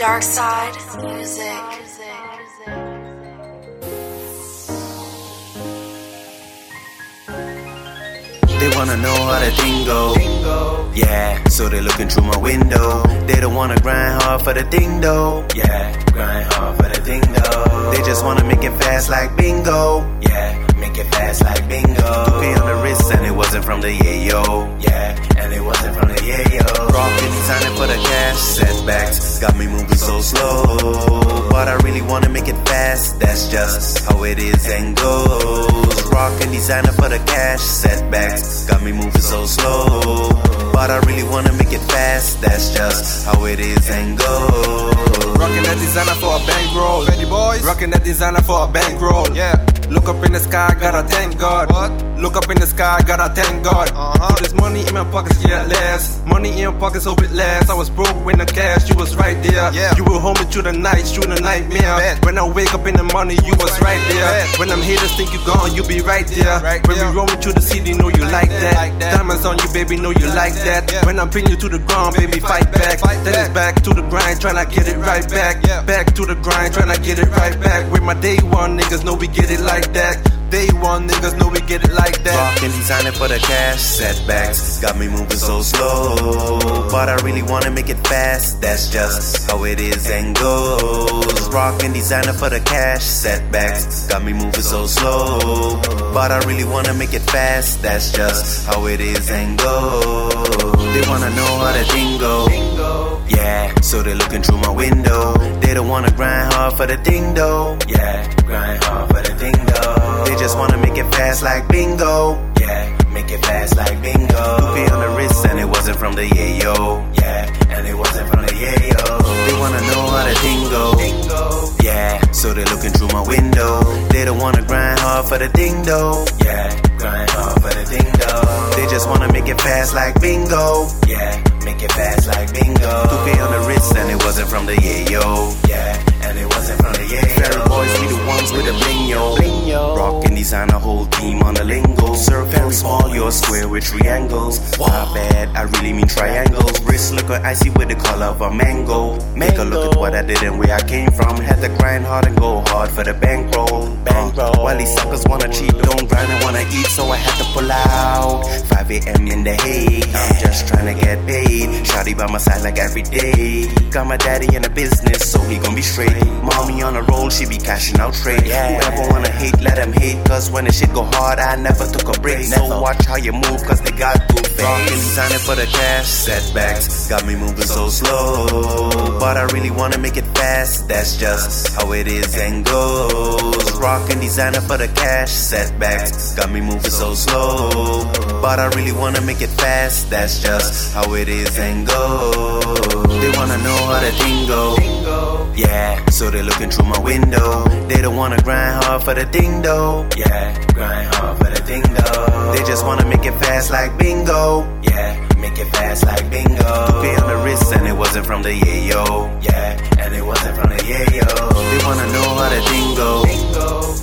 Dark Side Music. They wanna know how the thing go. Yeah, so they looking through my window. They don't wanna grind hard for the thing though. Yeah, grind hard for the thing though. They just wanna make it fast like bingo. Yeah, it fast like bingo. Pay on the wrist and it wasn't from the yayo. Yeah, and it wasn't from the yayo. Rockin' designing for the cash setbacks. Got me moving so slow. But I really wanna make it fast. That's just how it is and goes. Rockin' designer for the cash setbacks. Got me moving so slow. But I really wanna make it fast. That's just how it is and goes. Rocking that designer for a bankroll. Ready, boys? Rocking that designer for a bankroll. Yeah. Look up in the sky, gotta thank God. What? Look up in the sky, gotta thank God. Uh-huh. This money in my pockets, yeah, less. Money in my pockets, hope it lasts. I was broke when the cash, you was right there. Yeah. You were home me through the night, through the nightmare. Bet. When I wake up in the morning, you was right there. Bet. When I'm here haters think you gone, you be right there. Right when there. we rolling through the city, know you like that. Like on you, baby, know you like that. When I'm pinning you to the ground, baby, fight back. Then it's back. back to the grind, tryna get it right back. Back to the grind, tryna get it right back. With my day one niggas know we get it like that. Day one niggas know we get it like that. Rockin' designer for the cash setbacks. Got me moving so slow. But I really wanna make it fast. That's just how it is and goes. Rockin' designer for the cash setbacks. Got me moving so slow. But I really wanna make it fast. That's just how it is and goes. They wanna know how the thing go. Yeah, so they're looking through my window. They don't wanna grind hard for the thing though. Yeah, grind hard for the though. They just wanna make it fast like bingo. Yeah, make it fast like bingo. Pay on the wrist and it wasn't from the yayo. Yeah, and it wasn't from the yayo. They wanna know how the thing go. Yeah, so they're looking through my window. They don't wanna grind hard for the thing though. Yeah, grind hard for the thing though. They just wanna make it fast like bingo. Yeah, make it fast like bingo. Pay on the wrist and it wasn't from the yayo. Yeah, and it wasn't from the yayo. Fairy boys, we the with the bling yo. Rockin' design a whole team on the lingo. Circle small, you're square with triangles. My bad, I really mean triangles. Wrist look icy with the color of a mango. Make a look at what I did and where I came from. Had to grind hard and go hard for the bankroll. Uh, while these suckers wanna cheat, don't grind and wanna eat, so I had to pull out. 5 a.m. in the hay, I'm just trying to get paid. Shawty by my side like every day. Got my daddy in the business, so he gon' be straight. Mommy on a roll, she be cashing out trade. Whoever wanna hate, let them hate, cause when the shit go hard, I never took a break. So watch how you move, cause they got two face. Rockin' designing for the cash setbacks, got me moving so slow. But I really wanna make it fast, that's just how it is and goes. Rockin' designer for the cash setbacks, got me moving so slow. But I really wanna make it fast, that's just how it is and goes. They wanna know how the thing go. Yeah, so they're looking through my window. They don't wanna grind hard for the thing though. Yeah, grind hard for the thing though. They just wanna make it fast like bingo. Yeah, make it fast like bingo. Pay on the wrist and it wasn't from the yayo. Yeah, and it wasn't from the yayo. They wanna know how the thing go.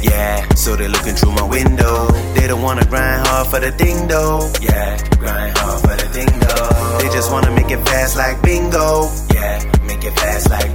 Yeah, so they're looking through my window. They don't wanna grind hard for the thing though. Yeah, grind hard for the thing though. They just wanna make it fast like bingo. Yeah, make it fast like